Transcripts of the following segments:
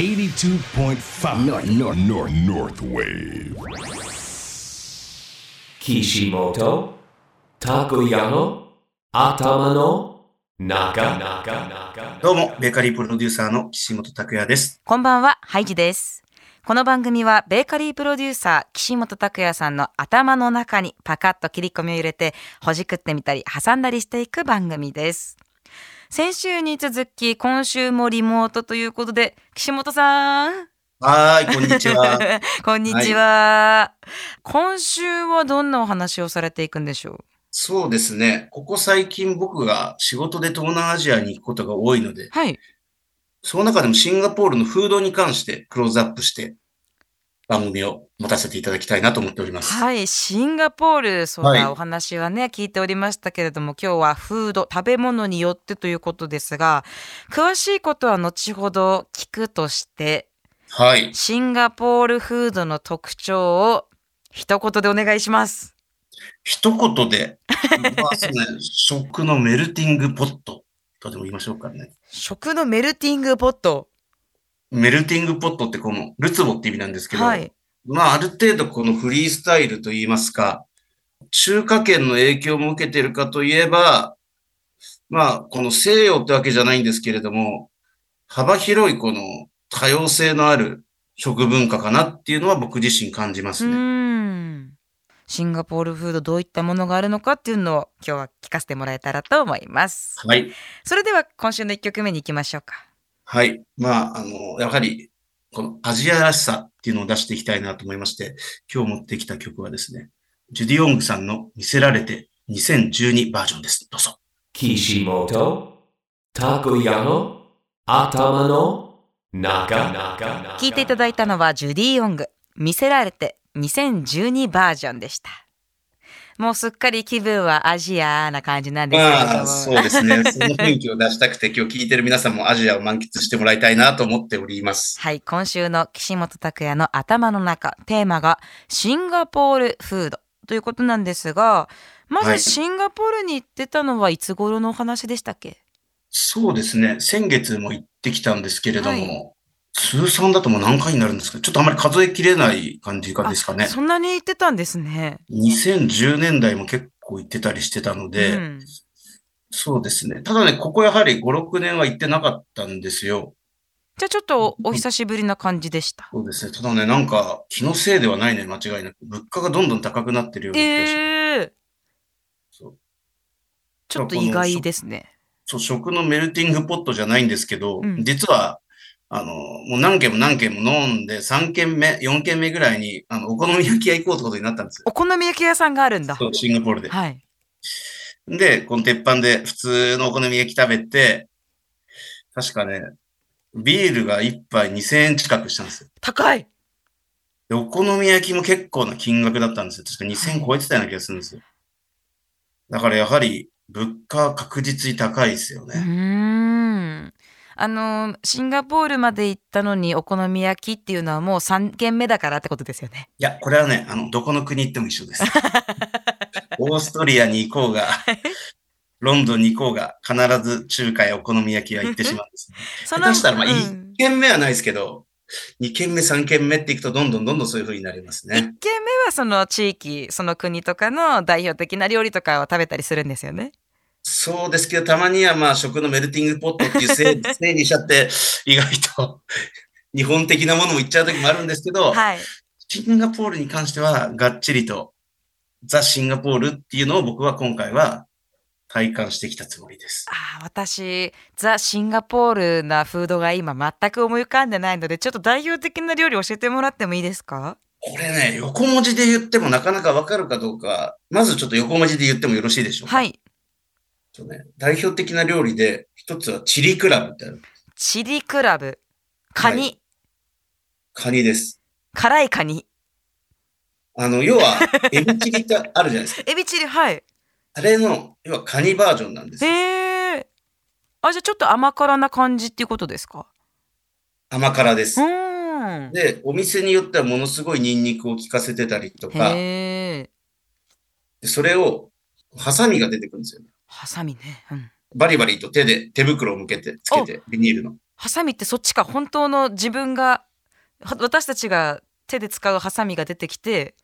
82.5 North, North, North North Wave. Kishimoto Takoyano Atamano Naga Naga どうも、ベーカリープロデューサーの岸本拓也です。こんばんは、ハイジです。この番組はベーカリープロデューサー岸本拓也さんの頭の中にパカッと切り込みを入れてほじくってみたり挟んだりしていく番組です。先週に続き今週もリモートということで岸本さんはーい、こんにちは。こんにちは、今週はどんなお話をされていくんでしょう？そうですね。ここ最近僕が仕事で東南アジアに行くことが多いので、はい。その中でもシンガポールのフードに関してクローズアップして番組を持たせていただきたいなと思っております。はい、シンガポール、そうだ、はいお話はね、聞いておりましたけれども、今日はフード、食べ物によってということですが、詳しいことは後ほど聞くとして、はい。シンガポールフードの特徴を一言でお願いします。一言で、まあそうね、食のメルティングポットとでも言いましょうかね。食のメルティングポット。メルティングポットってこの、ルツボって意味なんですけど、はい。まあ、ある程度このフリースタイルといいますか、中華圏の影響も受けてるかといえば、まあ、この西洋ってわけじゃないんですけれども、幅広いこの多様性のある食文化かなっていうのは僕自身感じまうすね。シンガポールフードどういったものがあるのかっていうのを今日は聞かせてもらえたらと思います。はい。それでは今週の一曲目に行きましょうか。はい。まあ、あの、やはり、このアジアらしさっていうのを出していきたいなと思いまして、今日持ってきた曲はですね、ジュディ・オングさんの見せられて2012バージョンです。どうぞ。Kishimoto Takoyano Atamano Naga Naga Naga 聞いていただいたのはジュディ・オング「見せられて2012バージョンでしたもうすっかり気分はアジアな感じなんですけれどあ、そうですね。その雰囲気を出したくて、今日聞いてる皆さんもアジアを満喫してもらいたいなと思っております。はい今週の岸本拓也の頭の中テーマがシンガポールフードということなんですがまはいずシンガポールに行ってたのはいつ頃のお話でしたっけ？そうですね。先月も行ってきたんですけれども、はい通算だともう何回になるんですか？ちょっとあまり数えきれない感じがですかね。そんなに行ってたんですね2010年代も結構行ってたりしてたので、うんそうですね。ただね、ここやはり5、6年は行ってなかったんですよ。じゃあちょっとお久しぶりな感じでしたそうですね。ただね、なんか気のせいではないね、間違いなく。物価がどんどん高くなってるような気がします。ええそうちょっと意外ですねそう、食のメルティングポットじゃないんですけど、うん実は、あの、もう何軒も何軒も飲んで、3軒目、4軒目ぐらいに、あの、お好み焼き屋行こうってことになったんですよ。お好み焼き屋さんがあるんだ。そう、シンガポールで。はい。で、この鉄板で普通のお好み焼き食べて、確かね、ビールが1杯2000円近くしたんですよ。高い。で、お好み焼きも結構な金額だったんですよ。確か2000円超えてたような気がするんですよ。だからやはり、物価は確実に高いですようね。ーん。あの、シンガポールまで行ったのにお好み焼きっていうのはもう3軒目だからってことですよね。いや、これはね、あの、どこの国行っても一緒です。オーストリアに行こうが、ロンドンに行こうが、必ず中華やお好み焼きは行ってしまうんです、ね。そ下手したら、まあ、うん1軒目はないですけど、2軒目、3軒目っていくと、どんどんどんどんそういう風になります1ね。軒目はその地域、その国とかの代表的な料理とかを食べたりするんですよね。そうですけど、たまにはまあ、食のメルティングポットっていうせいせいにしちゃって、意外と日本的なものも行っちゃう時もあるんですけど、はい。シンガポールに関しては、がっちりと、ザ・シンガポールっていうのを僕は今回は体感してきたつもりです。ああ、私、ザ・シンガポールなフードが今全く思い浮かんでないので、ちょっと代表的な料理教えてもらってもいいですか？これね、横文字で言ってもなかなかわかるかどうか、まずちょっと横文字で言ってもよろしいでしょうか？。はいい。そうね、代表的な料理で、一つはチリクラブってある。チリクラブ。カニ。はカニです。辛いカニ。あの、要は、エビチリってあるじゃないですか。エビチリ、はい。あれの、要はカニバージョンなんですよ。へえ。あ、じゃあちょっと甘辛な感じっていうことですか？甘辛ですう。ーん。で、お店によってはものすごいニンニクを効かせてたりとか、へえ。でそれを、ハサミが出てくるんですよね。ハサミね。うん。バリバリと手で、手袋を向けて、つけて、ビニールの。ハサミってそっちか本当の自分がは私たちが手で使うハサミが出てきて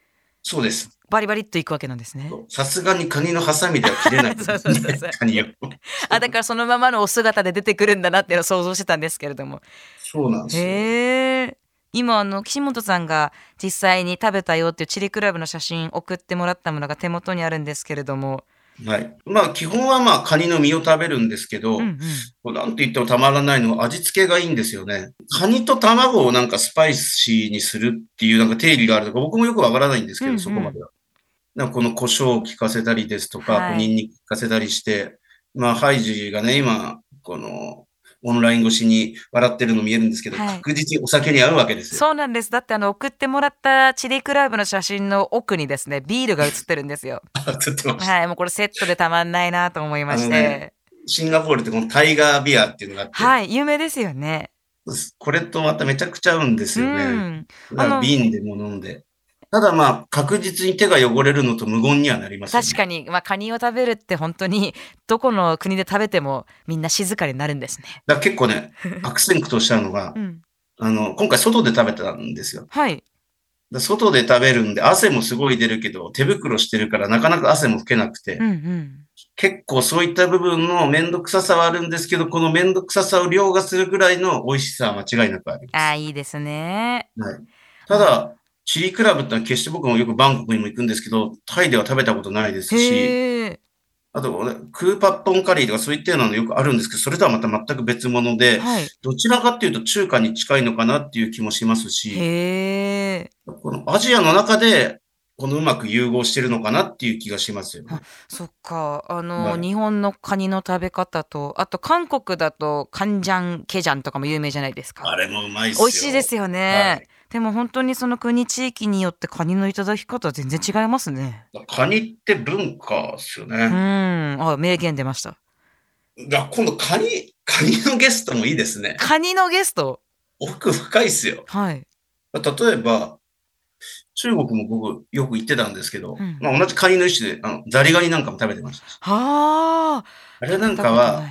そうです。バリバリっといくわけなんですね。さすがにカニのハサミでは切れないね そうそうそうそう カニを。あだからそのままのお姿で出てくるんだなっていうのを想像してたんですけれども。そうなんですよ。へえ。今あの岸本さんが実際に食べたよっていうチリクラブの写真送ってもらったものが手元にあるんですけれども、はい。まあ、基本はまあ、カニの身を食べるんですけど、うんうん、なんて言ってもたまらないのは味付けがいいんですよね。カニと卵をなんかスパイシーにするっていうなんか定義があるとか、僕もよくわからないんですけど、うんうんそこまでは。なんかこの胡椒を効かせたりですとか、はいニンニク効かせたりして、まあ、ハイジがね、今、この、オンライン越しに笑ってるの見えるんですけど、はい確実にお酒に合うわけですよ。そうなんです。だってあの送ってもらったチリクラブの写真の奥にですね、ビールが写ってるんですよ。はい、もうこれセットでたまんないなと思いましてね。シンガポールってこのタイガービアっていうのがあって、はい、有名ですよね。これとまためちゃくちゃ合うんですうよね。ん。だからあの瓶でも飲んで。ただまあ、確実に手が汚れるのと無言にはなりますよね。確かに、まあ、カニを食べるって本当に どこの国で食べてもみんな静かになるんですね。だ結構ね、悪戦苦闘したのがう、ん。あの、今回外で食べたんですよ。はい。で外で食べるんで汗もすごい出るけど、手袋してるからなかなか汗も拭けなくて、うんうん。結構そういった部分のめんどくささはあるんですけど、このめんどくささを凌駕するぐらいの美味しさは間違いなくありまああ、いいですね。す。はい。ただ、チリクラブってのは決して僕もよくバンコクにも行くんですけど、タイでは食べたことないですし。あと、ね、クーパッポンカリーとかそういったようなのよくあるんですけど、それとはまた全く別物で、はい。どちらかっていうと中華に近いのかなっていう気もしますし。このアジアの中で、このうまく融合してるのかなっていう気がしますよね。そっか。あの、はい日本のカニの食べ方と、あと韓国だとカンジャン、ケジャンとかも有名じゃないですか。あれもうまいっすよ。美味しいですよね。はいでも本当にその国地域によってカニのいただき方は全然違いますね。カニって文化ですようね。ん。あ、名言出ました。だ今度カニ、カニのゲストもいいですね。カニのゲスト？奥深いっすよ。はい。例えば、中国も僕よく行ってたんですけど、うんまあ同じカニの一種で、あの、ザリガニなんかも食べてましたし。はあ。あれなんかは、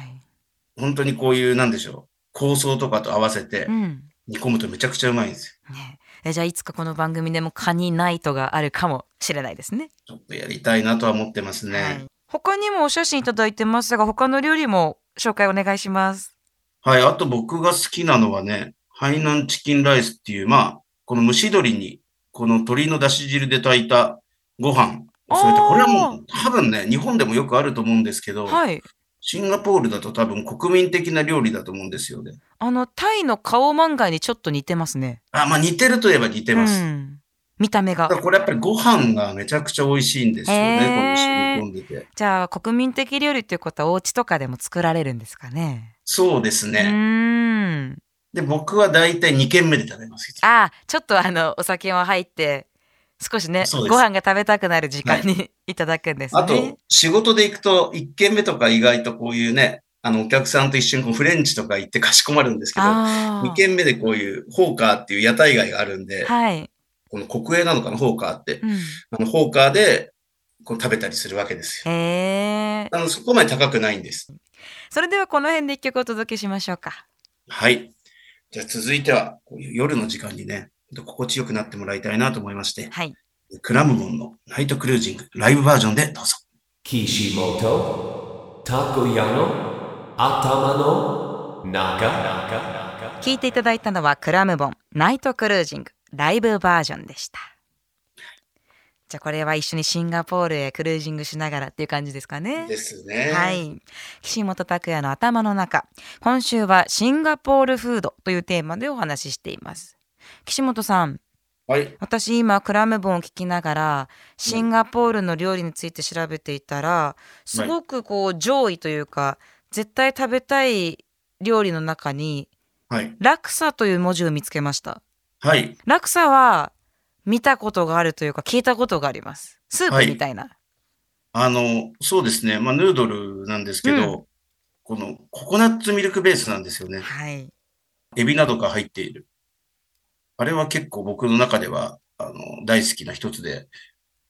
本当にこういう、なんでしょう、香草とかと合わせてうん。煮込むとめちゃくちゃうまいんですよ。ねえじゃあいつかこの番組でもカニナイトがあるかもしれないですね。ちょっとやりたいなとは思ってますね。はい。他にもお写真いただいてますが、他の料理も紹介お願いします。はい。あと僕が好きなのはね、ハイナンチキンライスっていう、まあ、この蒸し鶏に、この鶏の出汁汁で炊いたご飯を添えて、あーこれはもう多分ね、日本でもよくあると思うんですけど、はい。シンガポールだと多分国民的な料理だと思うんですよね。あの、タイのカオマンガイにちょっと似てますね。あ、まあ似てるといえば似てます。うん。見た目が。これやっぱりご飯がめちゃくちゃ美味しいんですよね、へーこの染み込んでて。じゃあ、国民的料理っていうことはお家とかでも作られるんですかね。そうですうね。で、僕は大体2軒目で食べます。ああ、ちょっとあの、お酒も入って、少しね、ご飯が食べたくなる時間に、い、ただくんですね。あと、仕事で行くと、1軒目とか意外とこういうね、あの、お客さんと一緒にこうフレンチとか行ってかしこまるんですけど、あ2軒目でこういうホーカーっていう屋台街があるんであ。、はい。この国営なのかな、ホーカーって。うん。あの、ホーカーでこう食べたりするわけですよ。へえ。あの、そこまで高くないんです。それではこの辺で一曲お届けしましょうか。はい。じゃあ続いては、こういう夜の時間にね、心地よくなってもらいたいなと思いまして、はい。クラムボンのナイトクルージングライブバージョンでどうぞ。Kishimoto Takoyano Atama no Naka 聞いていただいたのはクラムボンナイトクルージングライブバージョンでした。じゃあこれは一緒にシンガポールへクルージングしながらっていう感じですかね。ですね。は。い。岸本拓也の頭の中。今週はシンガポールフードというテーマでお話ししています。岸本さん、はい。私今クラムボンを聞きながらシンガポールの料理について調べていたらすごくこう上位というか絶対食べたい料理の中にはい。ラクサという文字を見つけました。はい。ラクサは見たことがあるというか聞いたことがあります。スープみたいな。あの、そうですね。まあ、ヌードルなんですけど、このココナッツミルクベースなんですよね。はい。エビなどが入っている。あれは結構僕の中では、あの、大好きな一つで、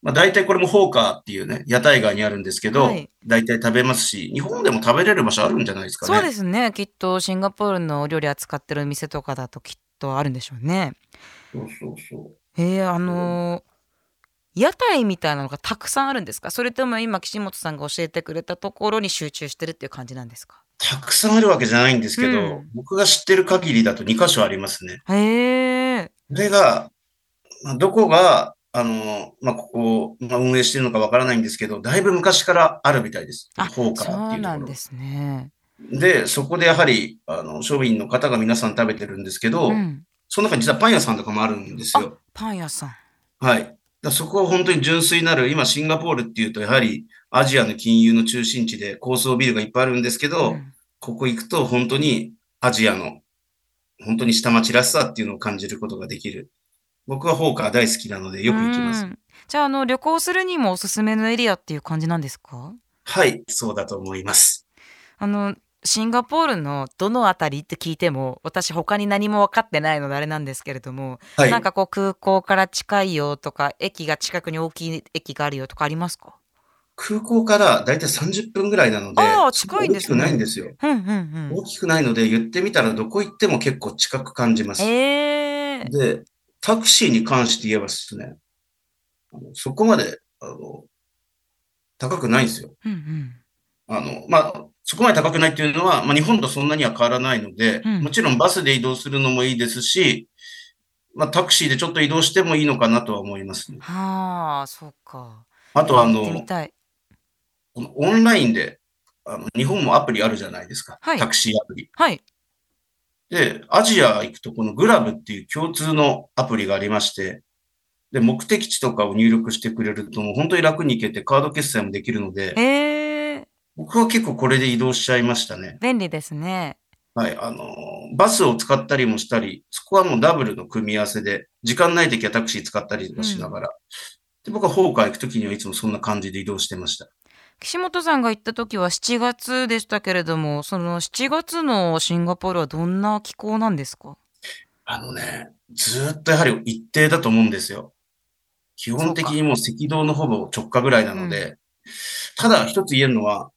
まあ大体これもホーカーっていうね、屋台街にあるんですけど、はい大体食べますし、日本でも食べれる場所あるんじゃないですかね。そうですね。きっとシンガポールのお料理扱ってる店とかだときっとあるんでしょうね。そうそうそう。えー、あのー屋台みたいなのがたくさんあるんですか？それとも今岸本さんが教えてくれたところに集中してるっていう感じなんですか？たくさんあるわけじゃないんですけど、うん僕が知ってる限りだと2箇所ありますね。へえそれが、まあ、どこが、あの、まあ、ここを、まあ、運営してるのかわからないんですけど、だいぶ昔からあるみたいです。あそうなんで。すね。で、そこでやはり、あの、庶民の方が皆さん食べてるんですけど、うん、その中に実はパン屋さんとかもあるんですよ。パン屋さん。はい。だそこは本当に純粋なる、今シンガポールっていうと、やはりアジアの金融の中心地で高層ビルがいっぱいあるんですけど、うんここ行くと本当にアジアの、本当に下町らしさっていうのを感じることができる。僕はホーカー大好きなのでよく行きます。うんじゃああの旅行するにもおすすめのエリアっていう感じなんですか？はい、そうだと思います。あのシンガポールのどのあたりって聞いても私他に何も分かってないのであれなんですけれども、はい。なんかこう空港から近いよとか駅が近くに大きい駅があるよとかありますか？空港からだいたい30分ぐらいなので、あー近いんですね。大きくないんですよ。うんうん大きくないので言ってみたらどこ行っても結構近く感じます。で、タクシーに関して言えばですね、あのそこまで、あの、高くないんですよ。うんうん。あの、まあ、そこまで高くないっていうのは、まあ、日本とそんなには変わらないので、うん。もちろんバスで移動するのもいいですし、まあ、タクシーでちょっと移動してもいいのかなとは思いますね。はあそうか。あと、あの、たいこのオンラインで、あの、日本もアプリあるじゃないですか。はいタクシーアプリ。はいで、アジア行くとこのグラブっていう共通のアプリがありまして、で、目的地とかを入力してくれると、もう本当に楽に行けてカード決済もできるので、えー、僕は結構これで移動しちゃいましたね。便利ですねはい。あの、バスを使ったりもしたり、そこはもうダブルの組み合わせで、時間ない時はタクシー使ったりとかしながら。で、僕はホーカー行く時にはいつもそんな感じで移動してました。岸本さんが行った時は7月でしたけれどもその7月のシンガポールはどんな気候なんですか？あのね、ずーっとやはり一定だと思うんですよ。基本的にもう赤道のほぼ直下ぐらいなので、ただ一つ言えるのは、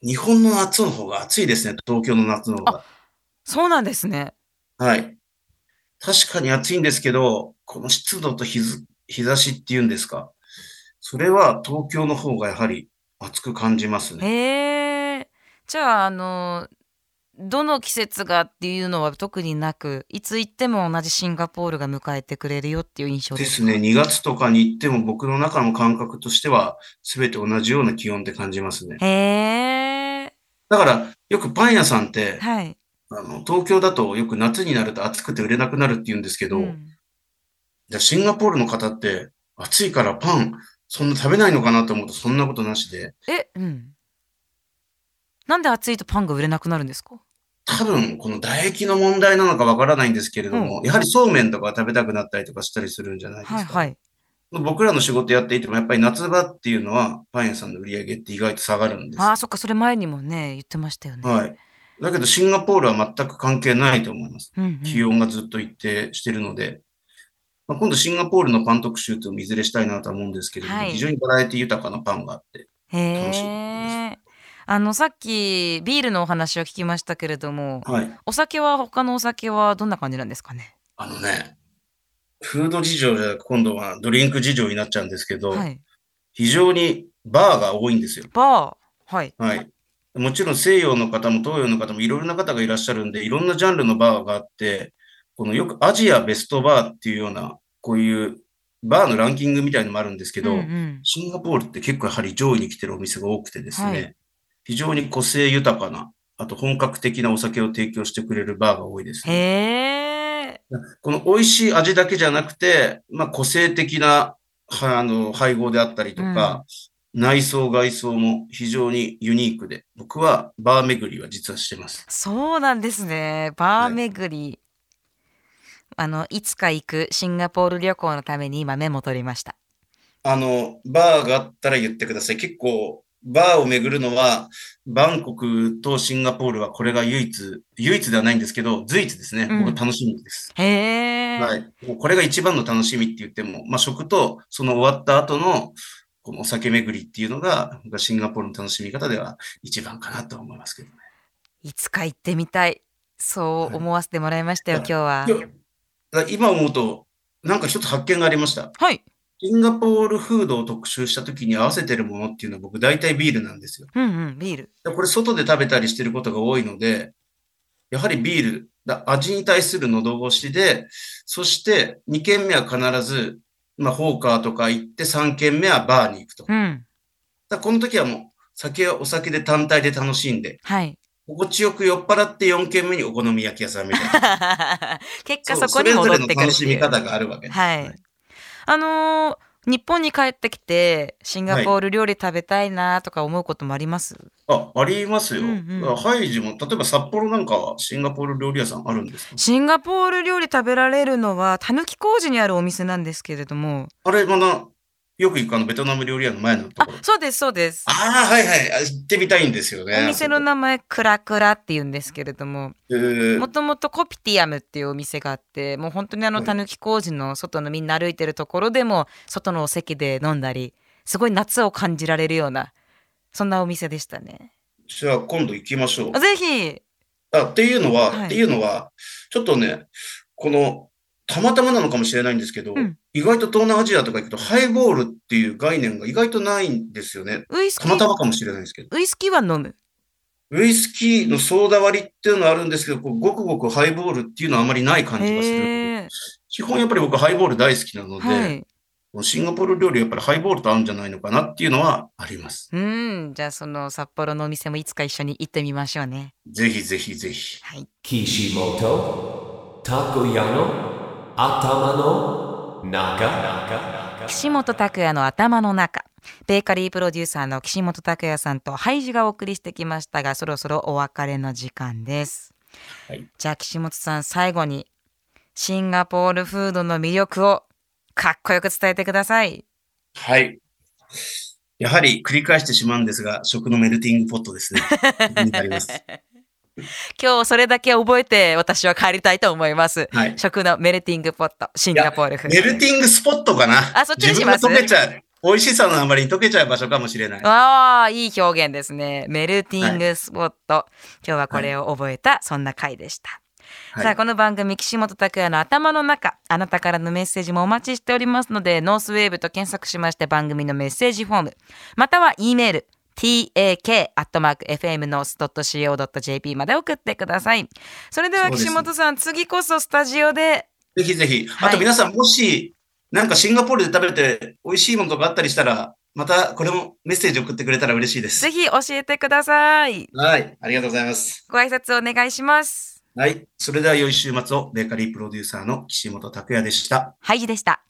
日本の夏の方が暑いですね、東京の夏の方が。そうなんですねはい。確かに暑いんですけど、この湿度と日ず日差しっていうんですか。それは東京の方がやはり暑く感じますね。へえじゃああのどの季節がっていうのは特になくいつ行っても同じシンガポールが迎えてくれるよっていう印象ですか？ですね。2月とかに行っても僕の中の感覚としては全て同じような気温って感じますね。へえだからよくパン屋さんって、はい、あの東京だとよく夏になると暑くて売れなくなるって言うんですけど、うんじゃあシンガポールの方って暑いからパンそんな食べないのかなと思うとそんなことなしで、えうんなんで暑いとパンが売れなくなるんですか？多分この唾液の問題なのかわからないんですけれども、やはりそうめんとか食べたくなったりとかしたりするんじゃないですか。はいはい僕らの仕事やっていてもやっぱり夏場っていうのはパン屋さんの売り上げって意外と下がるんです。ああそっかそれ前にもね言ってましたよねはい。だけどシンガポールは全く関係ないと思います。うんうん気温がずっと一定してるので、まあ、今度シンガポールのパン特集というのもいずれしたいなとは思うんですけれども、はい。非常にバラエティ豊かなパンがあって、へ楽しいえあのさっきビールのお話を聞きましたけれどもはい。お酒は他のお酒はどんな感じなんですかね？あのね、フード事情じゃなく今度はドリンク事情になっちゃうんですけど、はい。非常にバーが多いんですよ。バー？はい。はい。もちろん西洋の方も東洋の方もいろいろな方がいらっしゃるんで、いろんなジャンルのバーがあって、このよくアジアベストバーっていうような、こういうバーのランキングみたいのもあるんですけど、うんうん。シンガポールって結構やはり上位に来てるお店が多くてですね、はい。非常に個性豊かな、あと本格的なお酒を提供してくれるバーが多いです、ね。この美味しい味だけじゃなくて、まあ個性的なはあの配合であったりとか、内装外装も非常にユニークで、僕はバー巡りは実はしてます。そうなんですね。バー巡り、あのいつか行くシンガポール旅行のために今メモ取りましたあの、バーがあったら言ってください。結構、バーを巡るのは、バンコクとシンガポールはこれが唯一、唯一ではないんですけど、随一ですね。うん僕楽しみです。へね。はい。もうこれが一番の楽しみって言っても、まあ食とその終わった後のこのお酒巡りっていうのが、シンガポールの楽しみ方では一番かなと思いますけどね。いつか行ってみたい。そう思わせてもらいましたよ、はい今日は。今思うと、なんか一つ発見がありました。はい。シンガポールフードを特集した時に合わせてるものっていうのは僕大体ビールなんですよ。うんうん、ビール。でこれ外で食べたりしてることが多いので、やはりビール、だ味に対する喉越しで、そして2軒目は必ず、まあ、ホーカーとか行って3軒目はバーに行くと。うん。らこの時はもう、酒はお酒で単体で楽しんで、はい。心地よく酔っ払って4軒目にお好み焼き屋さんみたいな。結果そこに戻ってくるっていう。それぞれの楽しみ方があるわけです。はい。あのー日本に帰ってきてシンガポール料理食べたいなとか思うこともあります、あ、ありますよ。うんうんハイジも、例えば札幌なんかはシンガポール料理屋さんあるんですか？シンガポール料理食べられるのはたぬき工事にあるお店なんですけれどもあれ、まだ、よく行くあのベトナム料理屋の前のとあころ。そうですそうですああ、はいはい。あ行ってみたいんですよね。お店の名前クラクラって言うんですけれどもえーもともとコピティアムっていうお店があってもう本当にあのはいたぬき工事の外のみんな歩いてるところでも外のお席で飲んだりすごい夏を感じられるようなそんなお店でしたねじゃあ今度行きましょう。ぜひあっていうのは、はいっていうのは、ちょっとね、この、たまたまなのかもしれないんですけど、うん意外と東南アジアとか行くとハイボールっていう概念が意外とないんですよね。ウイスキたまたーまかもしれないんですけど。ウイスキーは飲むウイスキーのソーダ割りっていうのはあるんですけど、こうごくごくハイボールっていうのはあまりない感じがする。基本やっぱり僕ハイボール大好きなので、はいシンガポール料理やっぱりハイボールと合うんじゃないのかなっていうのはあります。うんじゃあその札幌のお店もいつか一緒に行ってみましょうねぜひぜひぜひ。はい岸本たこやの頭の中岸本拓也の頭の中ベーカリープロデューサーの岸本拓也さんとハイジがお送りしてきましたがそろそろお別れの時間です、はいじゃあ岸本さん最後にシンガポールフードの魅力をかっこよく伝えてくださいはい。やはり繰り返してしまうんですが、食のメルティングポットですね。になります。今日それだけ覚えて私は帰りたいと思いますはい。食のメルティングポットシンガポールフードメルティングスポットかな。あそっちにします？自分が溶けちゃう。美味しさのあまりに溶けちゃう場所かもしれない。ああ、いい表現ですね。 melting spot。今日はこれを覚えた、そんな回でした。はいさあ、この番組、岸本拓也の頭の中、あなたからのメッセージもお待ちしておりますので、ノースウェーブと検索しまして番組のメッセージフォーム、または E メール、tak.fmnorth.co.jp まで送ってください。それでは岸本さん、次こそスタジオで、ぜひぜひ。はいあと皆さん、もし、なんかシンガポールで食べて美味しいものとかあったりしたら、またこれもメッセージ送ってくれたら嬉しいですぜ。ひ教えてください。はい。ありがとうございます。ご挨拶お願いします。はい。それでは良い週末を、ベーカリープロデューサーの岸本拓也でした。ハイジでした。